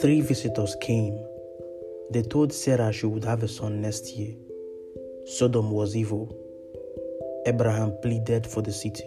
Three visitors came. They told Sarah she would have a son next year. Sodom was evil. Abraham pleaded for the city.